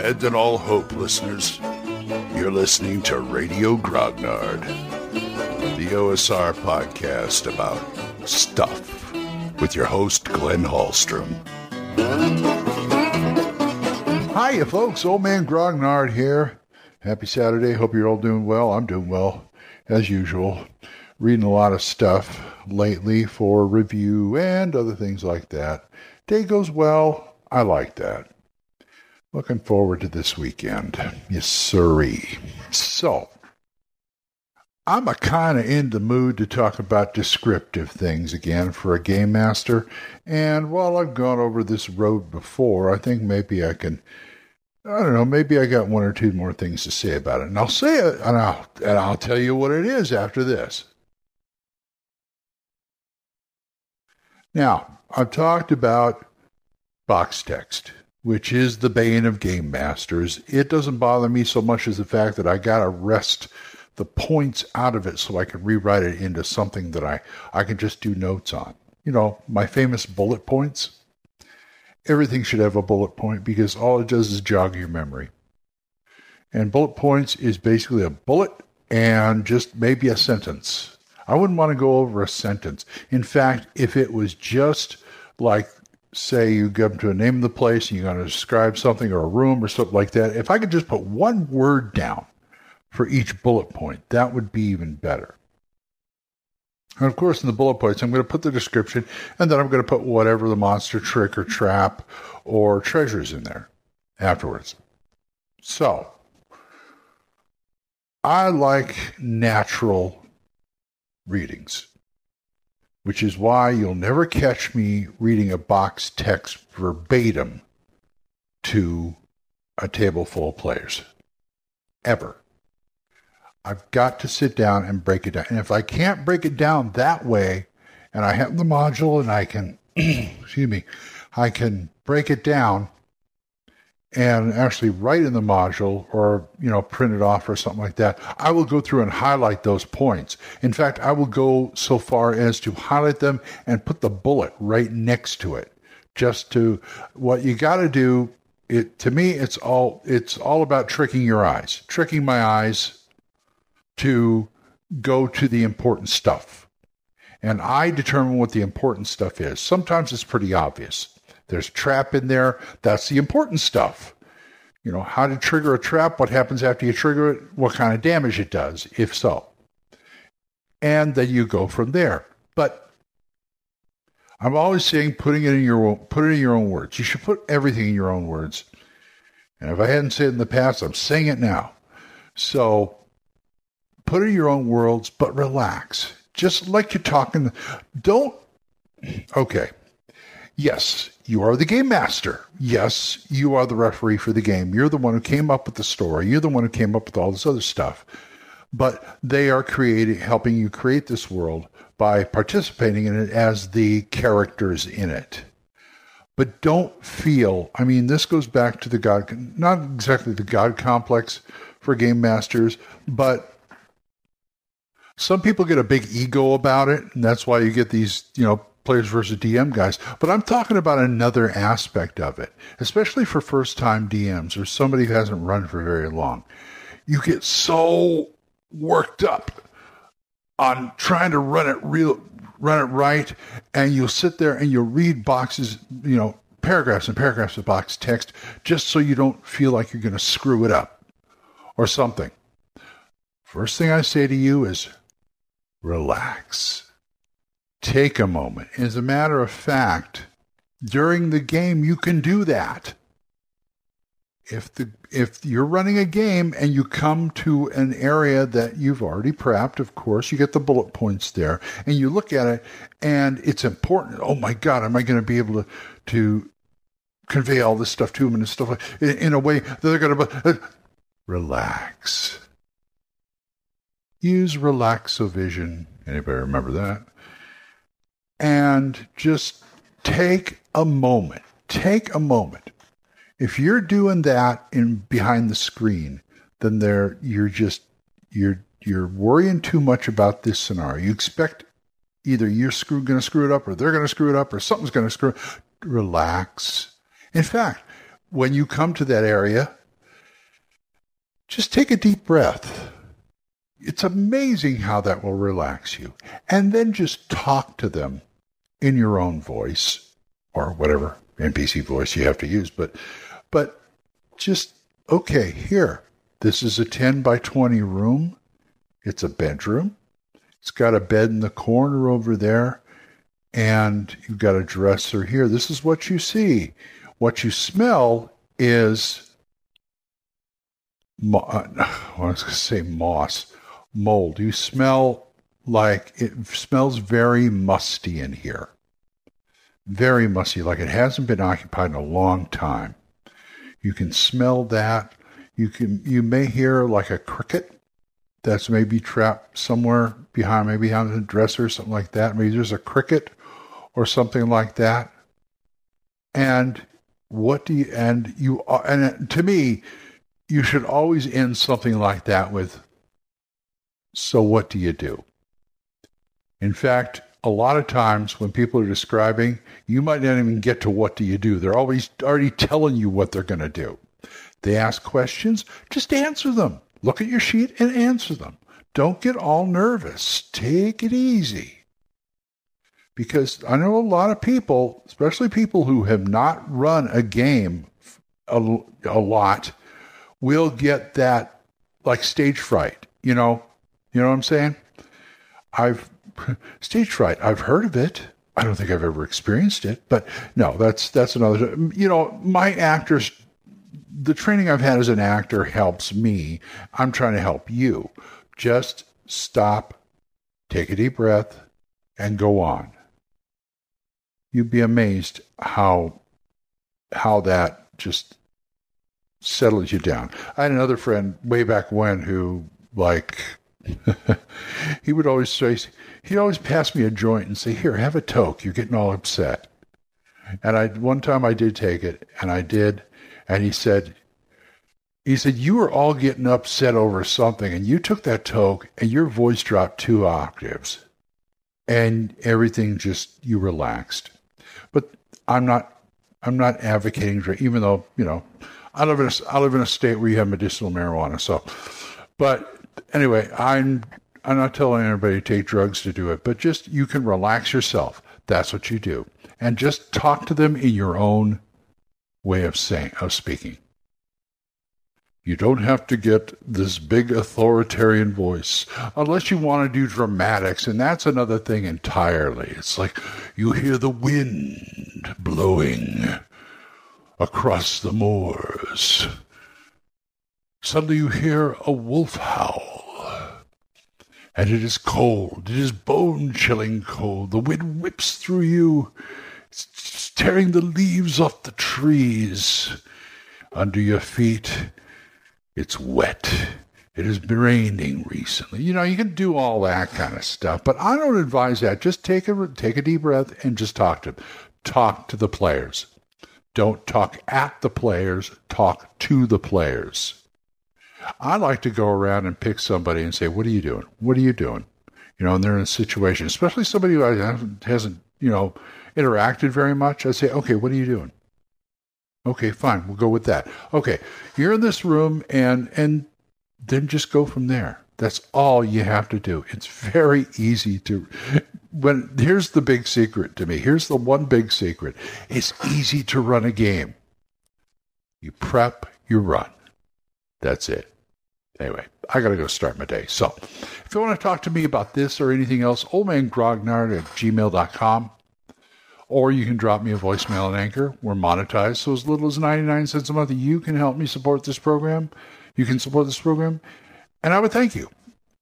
Abandon all hope, listeners. You're listening to Radio Grognard, the OSR podcast about stuff with your host, Glenn Hallstrom. Hiya, folks. Old Man Grognard here. Happy Saturday. Hope you're all doing well. I'm doing well, as usual. Reading a lot of stuff lately for review and other things like that. Day goes well. I like that. Looking forward to this weekend. Yes. So, I'm a kind of in the mood to talk about descriptive things again for a game master. And while I've gone over this road before, I think maybe I can. I don't know. Maybe I got one or two more things to say about it, and I'll say it, and I'll and I'll tell you what it is after this. Now, I've talked about box text, which is the bane of game masters. It doesn't bother me so much as the fact that I got to wrest the points out of it so I can rewrite it into something that I, I can just do notes on. You know, my famous bullet points. Everything should have a bullet point because all it does is jog your memory. And bullet points is basically a bullet and just maybe a sentence. I wouldn't want to go over a sentence. In fact, if it was just like, say, you go to a name of the place and you're going to describe something or a room or something like that, if I could just put one word down for each bullet point, that would be even better. And of course, in the bullet points, I'm going to put the description and then I'm going to put whatever the monster trick or trap or treasures in there afterwards. So, I like natural readings, which is why you'll never catch me reading a box text verbatim to a table full of players. Ever. I've got to sit down and break it down. And if I can't break it down that way, and I have the module and I can, excuse me, I can break it down and actually write in the module or you know print it off or something like that i will go through and highlight those points. In fact i will go so far as to highlight them and put the bullet right next to it just to what you got to do it to me it's all it's all about tricking your eyes tricking my eyes to go to the important stuff. And i determine what the important stuff is. Sometimes it's pretty obvious there's trap in there. That's the important stuff. You know, how to trigger a trap, what happens after you trigger it, what kind of damage it does, if so. And then you go from there. But I'm always saying putting it in your own, put it in your own words. You should put everything in your own words. And if I hadn't said it in the past, I'm saying it now. So put it in your own words, but relax. Just like you're talking. Don't okay. Yes, you are the game master. Yes, you are the referee for the game. You're the one who came up with the story. You're the one who came up with all this other stuff. But they are creating, helping you create this world by participating in it as the characters in it. But don't feel, I mean, this goes back to the God, not exactly the God complex for game masters, but some people get a big ego about it. And that's why you get these, you know, players versus DM guys, but I'm talking about another aspect of it, especially for first time DMs or somebody who hasn't run for very long. You get so worked up on trying to run it real run it right and you'll sit there and you'll read boxes, you know, paragraphs and paragraphs of box text just so you don't feel like you're going to screw it up or something. First thing I say to you is relax take a moment. As a matter of fact, during the game, you can do that. If the if you're running a game and you come to an area that you've already prepped, of course, you get the bullet points there, and you look at it, and it's important. Oh my God, am I going to be able to to convey all this stuff to them and stuff like, in, in a way that they're going to uh, relax. Use Relaxovision. Anybody remember that? And just take a moment. Take a moment. If you're doing that in behind the screen, then there you're just you're you're worrying too much about this scenario. You expect either you're screw, going to screw it up or they're going to screw it up or something's going to screw. Relax. In fact, when you come to that area, just take a deep breath. It's amazing how that will relax you. And then just talk to them in your own voice or whatever NPC voice you have to use. But, but just, okay, here, this is a 10 by 20 room. It's a bedroom. It's got a bed in the corner over there. And you've got a dresser here. This is what you see. What you smell is, uh, I was going to say moss, mold. You smell like it smells very musty in here. Very musty, like it hasn't been occupied in a long time. You can smell that. You can you may hear like a cricket that's maybe trapped somewhere behind, maybe behind the dresser or something like that. Maybe there's a cricket or something like that. And what do you and you and to me, you should always end something like that with so what do you do? In fact, a lot of times when people are describing, you might not even get to what do you do. They're always already telling you what they're going to do. They ask questions, just answer them. Look at your sheet and answer them. Don't get all nervous. Take it easy. Because I know a lot of people, especially people who have not run a game a, a lot, will get that like stage fright. You know, you know what I'm saying? I've stage fright. I've heard of it. I don't think I've ever experienced it, but no, that's that's another. You know, my actors the training I've had as an actor helps me. I'm trying to help you. Just stop, take a deep breath, and go on. You'd be amazed how how that just settles you down. I had another friend way back when who like he would always say he'd always pass me a joint and say, "Here, have a toke. You're getting all upset." And I one time I did take it, and I did, and he said, he said, you were all getting upset over something and you took that toke and your voice dropped two octaves and everything just, you relaxed. But I'm not, I'm not advocating for, even though, you know, I live in a, I live in a state where you have medicinal marijuana. So, but anyway, I'm, I'm not telling anybody to take drugs to do it, but just, you can relax yourself. That's what you do. And just talk to them in your own way of saying of speaking. You don't have to get this big authoritarian voice unless you want to do dramatics, and that's another thing entirely. It's like you hear the wind blowing across the moors. Suddenly you hear a wolf howl, and it is cold. It is bone chilling cold. The wind whips through you it's tearing the leaves off the trees. Under your feet, it's wet. It has been raining recently. You know, you can do all that kind of stuff, but I don't advise that. Just take a take a deep breath and just talk to them. Talk to the players. Don't talk at the players. Talk to the players. I like to go around and pick somebody and say, "What are you doing? What are you doing?" You know, and they're in a situation, especially somebody who hasn't, you know, interacted very much, I'd say, okay, what are you doing? Okay, fine, we'll go with that. Okay, you're in this room and and then just go from there. That's all you have to do. It's very easy to when here's the big secret to me. Here's the one big secret. It's easy to run a game. You prep, you run. That's it. Anyway, I got to go start my day. So, if you want to talk to me about this or anything else, oldmangrognard at gmail.com or you can drop me a voicemail on Anchor. We're monetized, so as little as 99 cents a month, you can help me support this program. You can support this program, and I would thank you.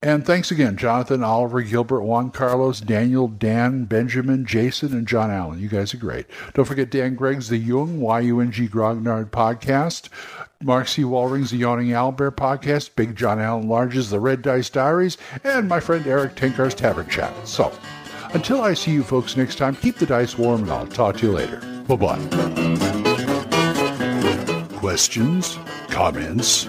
And thanks again, Jonathan, Oliver, Gilbert, Juan Carlos, Daniel, Dan, Benjamin, Jason, and John Allen. You guys are great. Don't forget Dan Gregg's The Yung, Y-U-N-G Grognard podcast. Mark C. Walring's The Yawning Owlbear podcast. Big John Allen Large's The Red Dice Diaries. And my friend Erik Tenkar's Tavern Chat. So, until I see you folks next time, keep the dice warm and I'll talk to you later. Bye bye. Questions? Comments?